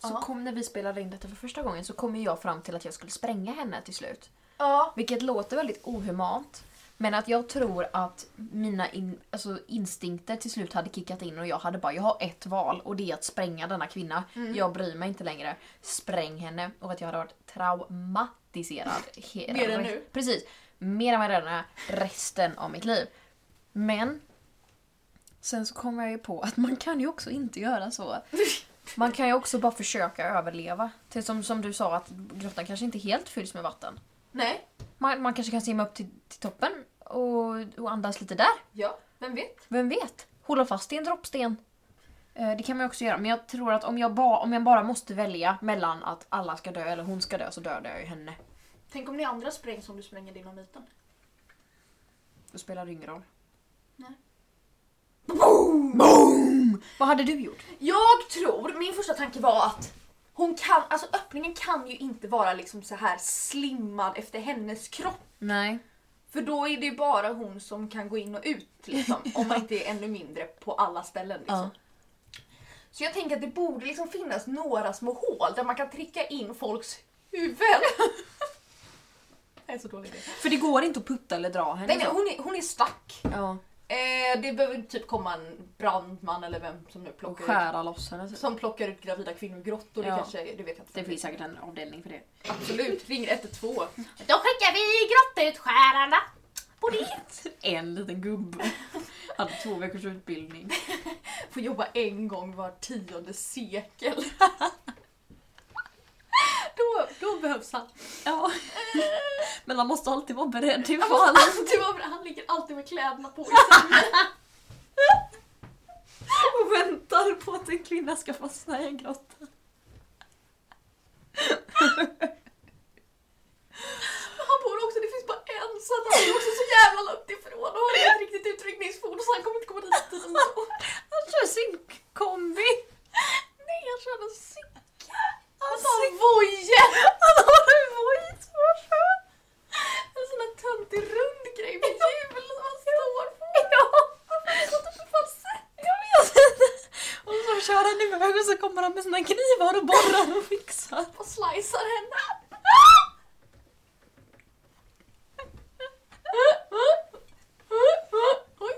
så Ja. kom när vi spelade in detta för första gången så kom ju jag fram till att jag skulle spränga henne till slut. Ja. Vilket låter väldigt ohumant. Men att jag tror att mina in, alltså instinkter till slut hade kickat in och jag hade bara, jag har ett val och det är att spränga denna kvinna. Mm. Jag bryr mig inte längre. Spräng henne. Och att jag hade varit traumatiserad. Mer än nu. Precis. Mer än vad jag redan är resten av mitt liv. Men sen så kom jag ju på att man kan ju också inte göra så. *laughs* Man kan ju också bara försöka överleva. Till som, som du sa att grottan kanske inte helt fylls med vatten. Nej. Man, man kanske kan simma upp till, till toppen och, och andas lite där. Ja, vem vet? Vem vet? Hålla fast i en droppsten. Eh, Det kan man ju också göra. Men jag tror att om jag, ba, om jag bara måste välja mellan att alla ska dö eller hon ska dö så dödar jag ju henne. Tänk om ni andra sprängs om du spränger dynamiten. Då spelar det ingen roll. Nej. Boom! Vad hade du gjort? Jag tror, min första tanke var att hon kan, alltså öppningen kan ju inte vara liksom så här slimmad efter hennes kropp. Nej. För då är det ju bara hon som kan gå in och ut liksom. *laughs* Om man inte är ännu mindre på alla ställen. Liksom. Ja. Så jag tänker att det borde liksom finnas några små hål där man kan trycka in folks huvuden. *laughs* Det är så dålig idé. För det går inte att putta eller dra henne Nej, nej, hon är, hon är stack. Ja. Eh, det behöver typ komma en brandman eller vem som nu Och plockar ut, skära loss henne. typ. som plockar ut gravida kvinnor ur grottor. Det Ja. kanske, det vet jag inte. Det finns säkert en avdelning för det. Absolut, ring 112. Då skickar vi grottutskärarna på det. *laughs* En liten gubbe. Hade två veckors utbildning. *laughs* Får jobba en gång var tionde sekel. *laughs* då, då behövs han. Ja. Men han måste alltid vara beredd Han, måste alltid vara bra. han ligger alltid med kläderna på i sängen. Och väntar på att en kvinna ska fastna i en grotta. Han bor också, det finns bara en så att han är också så jävla långt ifrån och har inte *laughs* riktigt utryckningsfordon så han kommer inte komma dit. tid. Han kör sin kombi. Nej, han kör en cykel. Han tar en voje. Han har en vojtfarsa. En sån där töntig rund grej med hjul som han står på. Ja. Sånt på falsett? Jag vet. Och så kör han iväg och så kommer han med sina knivar och borrar och fixar. Och slicear henne. Oj.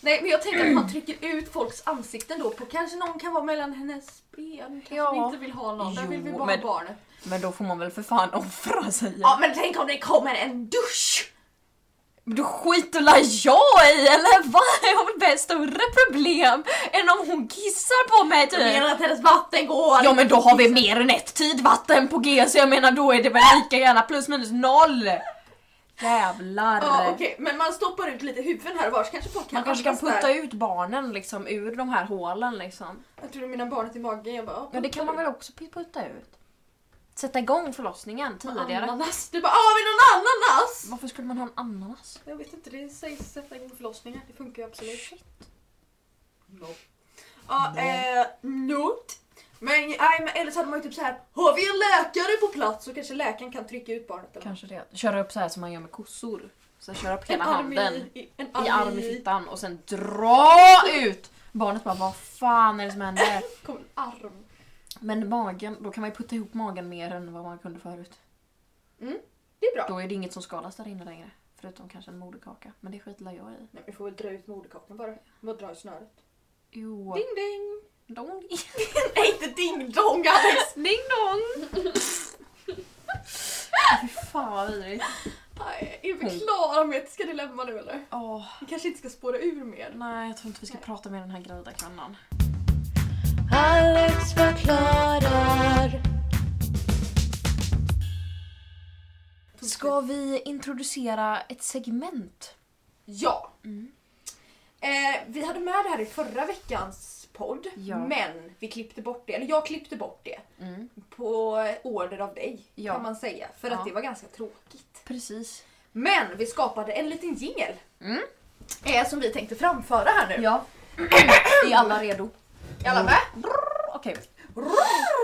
Nej men jag tänker att man trycker ut folks ansikten då på kanske någon kan vara mellan hennes ben. Kanske Ja. vi inte vill ha någon. Där vill vi bara men- ha barnet. Men då får man väl för fan offra sig. Ja men tänk om det kommer en dusch! Men Då skiter la jag i eller vad? *laughs* Jag har väl större problem än om hon kissar på mig Jag typ. menar att hennes vatten går. Ja men då har vi mer än ett tidvatten på G så jag menar då är det väl lika gärna plus minus noll. Jävlar. Ja okej men man stoppar ut lite huvuden här och var så kanske folk kan Man kanske kan putta där. ut barnen liksom ur de här hålen liksom. Jag tror du menar barnet i magen. Jag bara, Ja det kan man väl också putta ut. Sätta igång förlossningen tidigare. Ananas. Du bara, ah, har vi någon ananas? Varför skulle man ha en ananas? Jag vet inte, det sägs sätta igång förlossningar. Det funkar ju absolut. No. Ja, eh, not. Men, nej, men eller så hade man ju typ så här. har vi en läkare på plats så kanske läkaren kan trycka ut barnet. Eller Kanske det. Köra upp så här som man gör med kossor. Så köra upp hela arm handen i, en i arm i fittan och sen dra ut! Barnet bara vad fan är det som händer? *laughs* Kom en arm. Men magen, då kan man ju putta ihop magen mer än vad man kunde förut. Det är bra. Då är det inget som skalas där inne längre. Förutom kanske en moderkaka. Men det skiter jag i. Nej, vi får väl dra ut moderkakan bara. Bara dra i snöret. Jo. Ding ding! Dong. *laughs* Nej inte ding dong Alex! Ding dong! *laughs* Fy fan vad vidrigt. Nej, är vi klara med etiska dilemma nu eller? Åh, Vi kanske inte ska spåra ur mer. nej jag tror inte vi ska prata med den här gravida kvinnan. Alex förklarar. Ska vi introducera ett segment? Ja. Mm. Eh, vi hade med det här i förra veckans podd. Ja. Men vi klippte bort det. Eller jag klippte bort det. Mm. På order av dig Ja. kan man säga. För Ja. att det var ganska tråkigt. Precis. Men vi skapade en liten jingel. Mm. Eh, som vi tänkte framföra här nu. Ja. Är alla redo? Är alla med? Okej.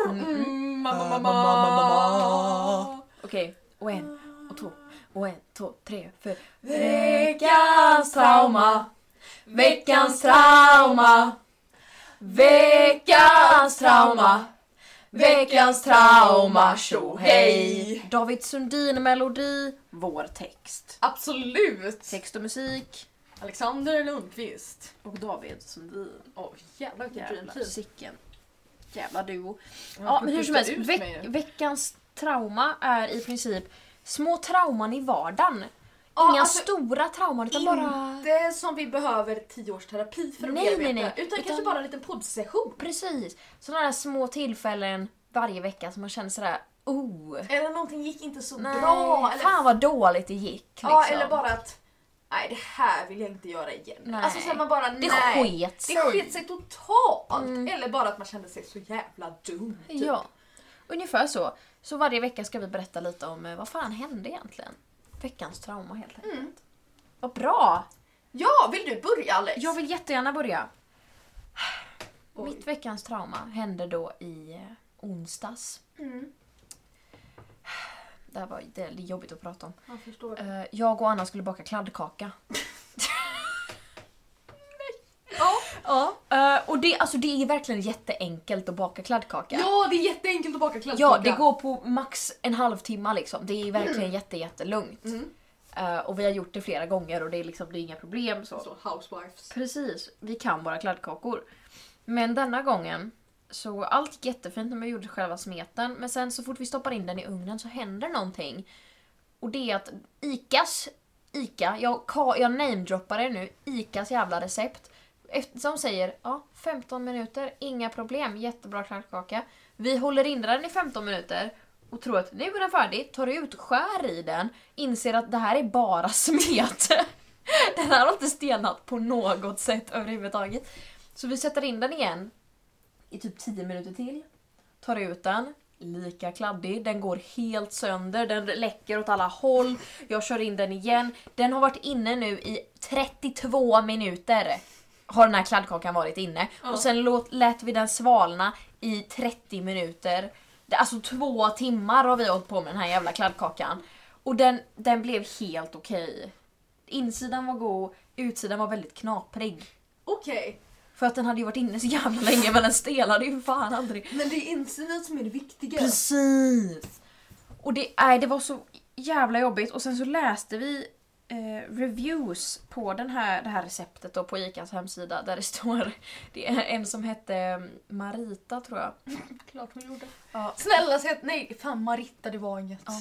Mm, mamma, mamma. Okej. Och en, och två, och en, två, tre, fyra. Veckans trauma. Veckans trauma. Veckans trauma. Veckans trauma. Tjo hej. David Sundin melodi. Vår text. Absolut. Text och musik. Alexander Lundqvist. Och David Sundin. Åh jävlar vilken Jävlar sicken. Jävla duo. Ja men hur som helst. Veck, veckans trauma är i princip små trauman i vardagen. Inga alltså, stora trauman utan bara... Inte som vi behöver tio års terapi för att Nej, bearbeta. nej, nej. Utan, Utan- kanske bara en liten poddsession. Precis. Sådana där små tillfällen varje vecka som man känner sådär oh. Eller någonting gick inte så Nej, bra. Eller, fan vad dåligt det gick. Liksom. ja, eller bara att nej det här vill jag inte göra igen. Nej. Alltså så man bara Det nej. sket Det sig. sket sig totalt. Mm. Eller bara att man kände sig så jävla dum. Typ. Ja, ungefär så. Så varje vecka ska vi berätta lite om eh, vad fan hände egentligen. Veckans trauma helt enkelt. Mm. Vad bra! ja, vill du börja Alex? Jag vill jättegärna börja. Oj. Mitt veckans trauma hände då i onsdags. Mm. Det här var det är jobbigt att prata om. Jag. Eh, Jag och Anna skulle baka kladdkaka. *laughs* Ja. Eh, Och det, alltså, det är verkligen jätteenkelt att baka kladdkaka. ja, det är jätteenkelt att baka kladdkaka. Ja, det går på max en halvtimme liksom. Det är verkligen jätte, jättelugnt. Mm. Eh, och vi har gjort det flera gånger och det är, liksom, det är inga problem. Så. Så, housewives. Precis, vi kan våra kladdkakor. Men denna gången så allt gick jättefint när vi gjorde själva smeten men sen så fort vi stoppar in den i ugnen så händer någonting. Och det är att ICAs, ICA, jag, jag namedroppar det nu, ICAs jävla recept. Som säger ja, 15 minuter, inga problem, jättebra kladdkaka. Vi håller in den i 15 minuter och tror att nu är den färdig, tar ut, skär i den, inser att det här är bara *laughs* smet. Den här har inte stenat på något sätt överhuvudtaget. Så vi sätter in den igen i typ 10 minuter till. Tar ut den, lika kladdig, den går helt sönder, den läcker åt alla håll. Jag kör in den igen. Den har varit inne nu i 32 minuter. Har den här kladdkakan varit inne. Och sen låt, lät vi den svalna i 30 minuter. Alltså två timmar har vi hållit på med den här jävla kladdkakan. Och den, den blev helt okej. Insidan var god, utsidan var väldigt knaprig. Okej, För att den hade ju varit inne så jävla länge men den stelade ju fan aldrig. men det är insidan som är det viktiga. Precis! Och det, nej, det var så jävla jobbigt och sen så läste vi eh, reviews på den här, det här receptet då på ICAs hemsida där det *laughs* står det är en som hette Marita tror jag. *laughs* Klart hon gjorde. Ja. Snälla säg nej, fan Maritta det var inget. Ja.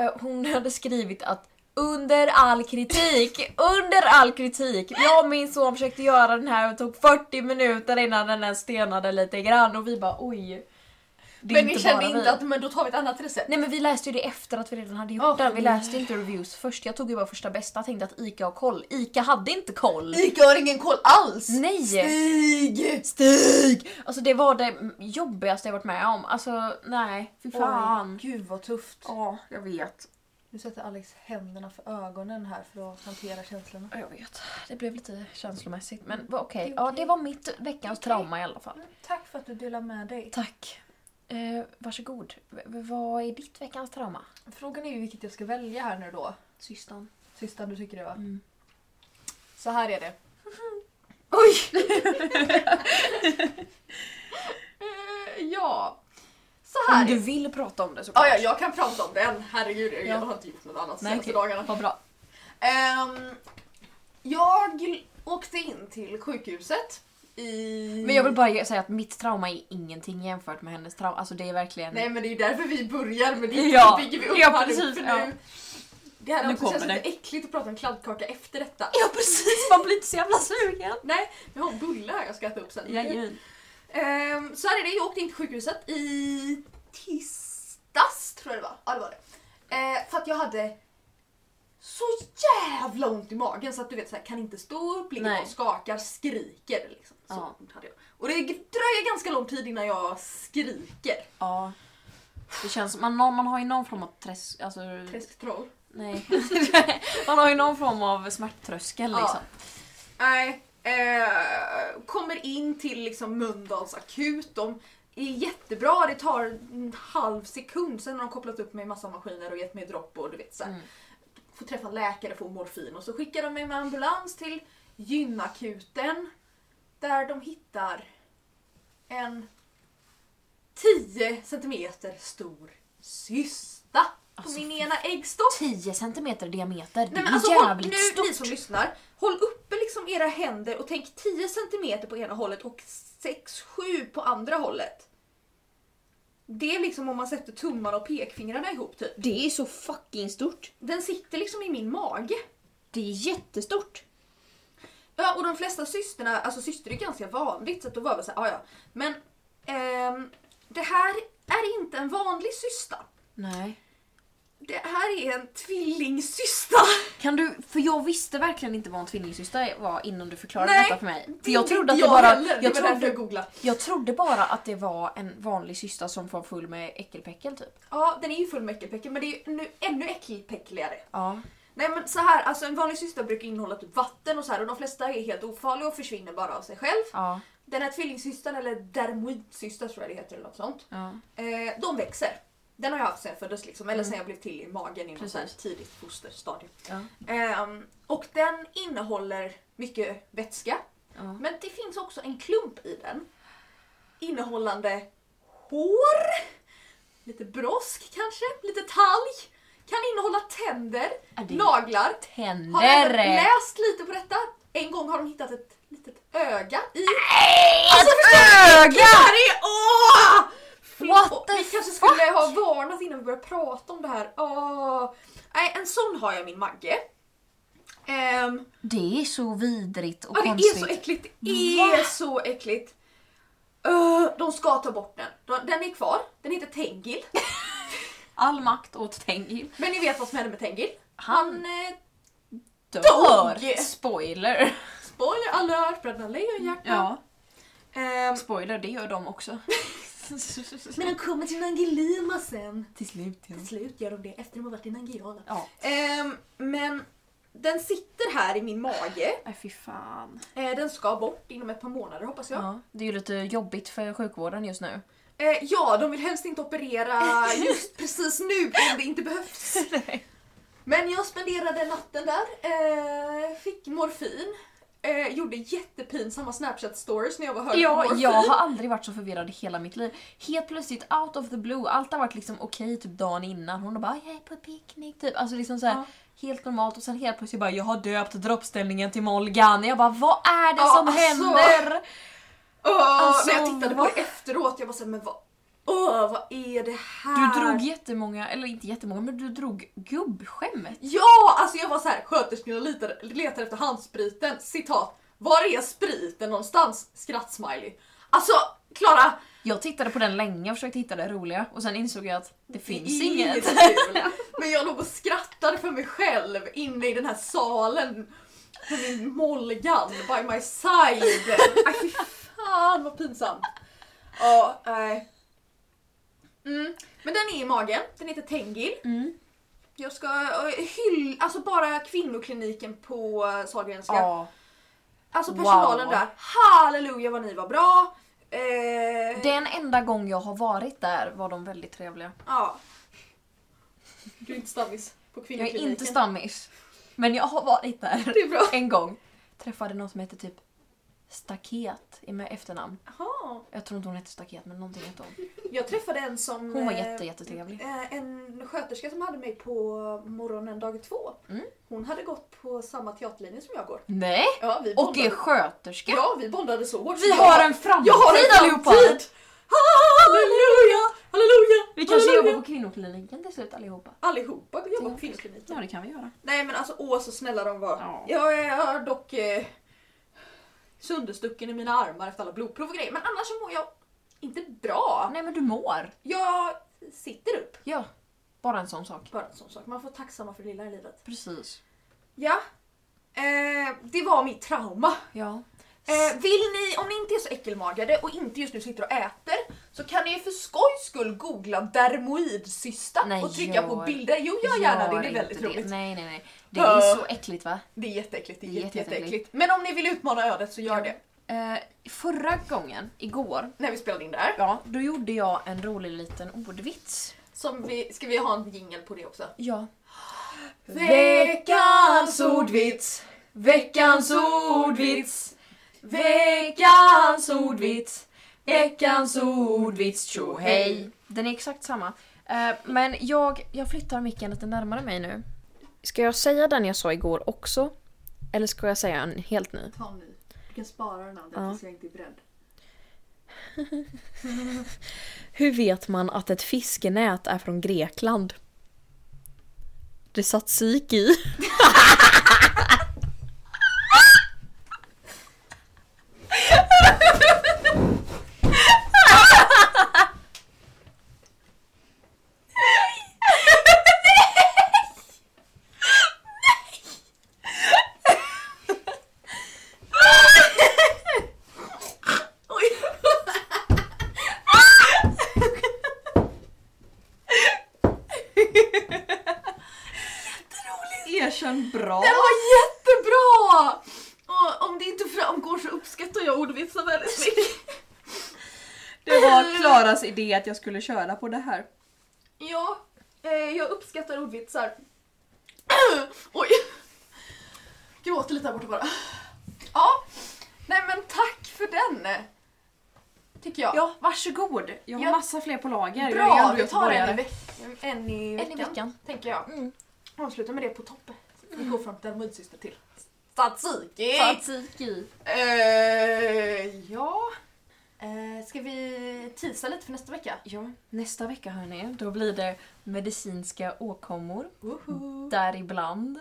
Eh, Hon hade skrivit att under all kritik, *laughs* under all kritik. Jag och min son försökte göra den här och tog 40 minuter innan den ens stenade lite grann och vi bara oj. Det Men ni kände inte vi. att men då tar vi ett annat recept? Nej men vi läste ju det efter att vi redan hade gjort Åh, den. Vi läste inte reviews först. Jag tog ju bara första bästa och tänkte att ICA har koll. ICA hade inte koll. Ica har ingen koll alls! Nej! Stig! Stig! Alltså det var det jobbigaste jag varit med om. Alltså nej, fy fan. Oj, gud vad tufft. Ja, jag vet. Nu sätter Alex händerna för ögonen här för att hantera känslorna. Ja, Jag vet. Det blev lite känslomässigt men okej. Det är Ja, det var mitt veckans okej. trauma i alla fall. Tack för att du delar med dig. Tack. Eh, varsågod. V- vad är ditt veckans trauma? Frågan är ju vilket jag ska välja här nu då. Systern. Sista du tycker det va? Mm. Så här är det. *laughs* Oj! Eh, ja. Så här Om du vill prata om det såklart. Ja, ja, jag kan prata om den. Herregud, jag Ja. har inte gjort något annat senaste okej. dagarna. Vad bra. Ehm, jag åkte in till sjukhuset i... Men jag vill bara säga att mitt trauma är ingenting jämfört med hennes trauma. Alltså det är verkligen... Nej men det är ju därför vi börjar med ditt Ja, bygger vi upp ja, här nu, precis, för ja. nu. Det här Nu också känns det. lite äckligt att prata om kladdkaka efter detta. Ja precis, man blir inte så jävla sugen. Nej, jag har en bulle här jag ska äta upp sen. Jajamän. Ehm, så här är det, jag åkte in till sjukhuset i tisdags tror jag det var. Ja det var det. Eh, för att jag hade så jävla ont i magen så att du vet så här, kan inte stå upp, ligger och skakar, skriker. Liksom. Så Ja. hade jag. Och det dröjer ganska lång tid innan jag skriker. Ja. Det känns som man, man har ju någon form av träsk... Alltså, Träsktroll. nej. *laughs* man har ju någon form av smärttröskel Ja. liksom. Nej. Eh, kommer in till liksom Mölndals akut. De är jättebra, det tar en halv sekund. Sen har de kopplat upp mig i massa maskiner och gett mig dropp och du vet så. Mm. Får träffa läkare, få morfin och så skickar de mig med ambulans till gynakuten. Där de hittar en 10 centimeter stor cysta på Alltså, min ena äggstock. 10 centimeter diameter, det Nej, är alltså, håll, jävligt nu stort. ni som lyssnar, håll uppe liksom era händer och tänk 10 cm på ena hållet och 6-7 på andra hållet. Det är liksom om man sätter tummarna och pekfingrarna ihop typ. Det är så fucking stort. Den sitter liksom i min mage. Det är jättestort. Ja och de flesta cysterna, alltså cyster är ganska vanligt så att då var det så här, "Ah, ja. Men ehm, det här är inte en vanlig cysta. Nej. Det här är en tvillingcysta. Kan du, för jag visste verkligen inte vad en tvillingsyster var innan du förklarade Nej, detta för mig. För Det jag trodde att det bara... heller. Det Jag därför trodde, jag googlade. jag trodde bara att det var en vanlig cysta som var full med äckelpäckel typ. Ja, den är ju full med äckelpäckel men det är ju nu, ännu äckelpäckligare. Ja. Nej men så här, alltså en vanlig cysta brukar innehålla typ vatten och så här och de flesta är helt ofarliga och försvinner bara av sig själv. Ja. Den här tvillingsystan eller dermoidcysta tror jag det heter eller något sånt. ja. Eh, de växer. Den har jag haft sen jag föddes liksom, eller Mm. sen jag blev till i magen i något så här tidigt fosterstadie. Ehm, och den innehåller mycket vätska. Men det finns också en klump i den. Innehållande hår, lite brosk kanske, lite talg. Kan innehålla tänder, naglar. Har Tänder! även läst lite på detta. En gång har de hittat ett litet öga i... Alltså öga! Det här är... Åh! What the Vi kanske fuck? skulle ha varnat innan vi började prata om det här. Nej, en sån har jag min magge. Ehm, Det är så vidrigt och Ja, det är konstigt. så äckligt. Det är så äckligt. Öh, de ska ta bort den. De- Den är kvar. Den heter Tengil. *laughs* All makt åt Tengil. Men ni vet vad som hände med Tengil? Han Han... Eh, dör! Dog! Spoiler! spoiler alert, Bröderna Lejonhjärta. Ja, Ehm, spoiler det gör de också. *laughs* *laughs* men de kommer till Nangilima sen. Till slut ja. Till slut gör de det efter de har varit i Nangijala. Ja. Ehm, men den sitter här i min mage. Nej fy fan. Eh, den ska bort inom ett par månader hoppas jag. Ja. Det är ju lite jobbigt för sjukvården just nu. Eh, ja, de vill helst inte operera *laughs* just precis nu om det inte behövs. *laughs* Men jag spenderade natten där, eh, fick morfin, eh, gjorde jättepinsamma snapchat stories när jag var hög på Ja, morfin. jag har aldrig varit så förvirrad i hela mitt liv. Helt plötsligt, out of the blue, allt har varit liksom okej typ dagen innan. Hon har bara “jag är på picknick” typ. Alltså liksom såhär, Ja. helt normalt och sen helt plötsligt bara jag har döpt droppställningen till Molgan. Jag bara vad är det Ja, som alltså. händer? Åh, Alltså, när jag tittade på det efteråt, jag bara såhär, men vad, åh, vad är det här? Du drog jättemånga, eller inte jättemånga, men du drog gubbskämmet. Ja, alltså jag var så här, sköterskorna letar, letar efter handspriten, citat, var är spriten någonstans? Skrattsmiley. Alltså, Klara, Jag tittade på den länge och försökte hitta det roliga och sen insåg jag att det finns det inget. *laughs* kul. Men jag låg och skrattade för mig själv inne i den här salen. Med min Molgan by my side. Aj fy fan vad pinsamt. Ja, nej. Mm. Men den är i magen, den heter Tengil. Mm. Jag ska uh, hylla, alltså bara kvinnokliniken på Sahlgrenska. Ja. Alltså personalen Wow. där, halleluja vad ni var bra. Eh, Den enda gång jag har varit där var de väldigt trevliga. Ja. Du är inte stammis på Jag är kvinnokliniken. inte stammis. Men jag har varit där en gång. Träffade någon som hette typ Staket i med efternamn. Jaha. Jag tror inte hon hette Staket men någonting hette hon. Jag träffade en som... Hon var eh, jätte, jättetrevlig. eh, En sköterska som hade mig på morgonen dag två. Mm. Hon hade gått på samma teaterlinje som jag går. Nej! Ja, vi Och är sköterska. Ja, vi bondade så hårt. Vi Jag- har en framtid Jag har en allihopa! framtid! Halleluja! Halleluja! Vi kanske halleluja. jobbar på kvinnokliniken till slut allihopa. Allihopa jobbar på kvinnokliniken. Ja det kan vi göra. Nej men alltså åh så snälla de var. Ja. Jag är dock eh, sönderstucken i mina armar efter alla blodprov och grejer. Men annars så mår jag inte bra. Nej men du mår. Jag sitter upp. Ja. Bara en sån sak. Bara en sån sak. Man får vara tacksamma för det lilla i livet. Precis. Ja. Eh, det var mitt trauma. Ja. Eh, vill ni, om ni inte är så äckelmagade och inte just nu sitter och äter så kan ni för skojs skull googla dermoidcysta Nej, och trycka på gör- bilder. Jo, gör gärna det. Det är väldigt roligt. Nej nej nej. Det är så äckligt va? Det är jätteäckligt. Det är, Det jätte, jätte- jätteäckligt. Men om ni vill utmana ödet så gör Ja. det. Eh, förra gången, igår, När vi spelade in det här. ja, då gjorde jag en rolig liten ordvits. Som vi, ska vi ha en jingle på det också? Ja. Veckans ordvits, veckans ordvits, veckans ordvits, veckans ordvits, tjo hej. Den är exakt samma. Eh, men jag, jag flyttar micken lite närmare mig nu. Ska jag säga den jag sa igår också? Eller ska jag säga en helt ny? Ta en ny. Du kan spara den andra Ja. tills jag inte är beredd. *laughs* Hur vet man att ett fiskenät är från Grekland? Det satt sik i. *laughs* Oj! Erkänn bra. Den var jättebra! Och om det inte framgår så uppskattar jag ordvitsar väldigt mycket. Det var Klaras idé att jag skulle köra på det här. Ja, eh, jag uppskattar ordvitsar. *clears throat* Oj! Gråter lite här borta bara. Ja, nej men tack för den. Tycker jag. Ja, varsågod. Jag har Ja. massa fler på lager. jag är Bra, ändå vi tar en i, göteborgare. veck- en i veckan. En i veckan. Tänker jag. Mm. Avsluta med det på toppen. Vi går från dermoidsyster till tzatziki. Tzatziki. Eh, ja. Ska vi tisa lite för nästa vecka? Ja, nästa vecka hörni, då blir det medicinska åkommor. Woho! Däribland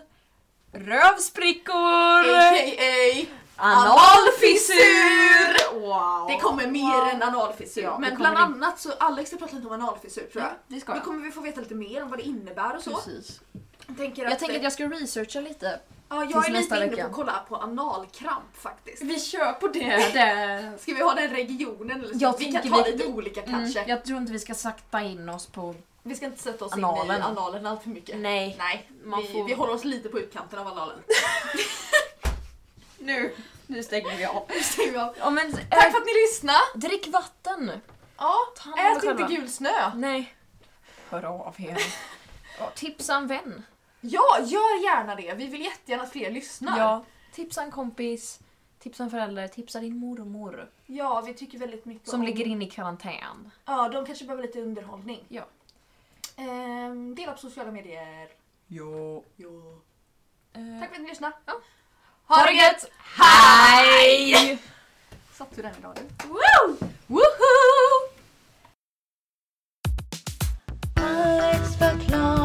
rövsprickor! A.k.a. Analfissur! Wow! Det kommer mer än analfissur. Ja, men bland det. annat så Alex ska prata lite om analfissur tror jag. Ja, det ska Nu jag. kommer vi få veta lite mer om vad det innebär och så. Precis. Jag tänker, Jag tänker att jag ska researcha lite. Ja, jag är lite inne vecka. på att kolla på analkramp faktiskt. Vi kör på det. det. Ska vi ha den regionen eller så? Vi kan ta vi- lite olika Mm, kanske. jag tror inte vi ska sakta in oss på... Vi ska inte sätta oss in Analen. i analen allt för mycket. Nej. Nej, vi, får- vi håller oss lite på utkanten av analen. *laughs* Nu, nu stänger vi av. Stänger vi av. Ja, men, Tack äh, för att ni lyssnade! drick vatten! Ja, ät inte gul snö! Nej. Hör av er. *laughs* Ja, tipsa en vän. Ja, gör gärna det! Vi vill jättegärna att fler lyssnar. Ja, tipsa en kompis, tipsa en förälder, tipsa din mormor. Ja, vi tycker väldigt mycket Som om... ligger inne i karantän. Ja, de kanske behöver lite underhållning. Ja. Ehm, dela på sociala medier. Ja. ja. Ehm. Tack för att ni lyssnade. Ja. Ha, det gött! Hej! Satt du den idag du? Woo! Woohoo! Alex förklarar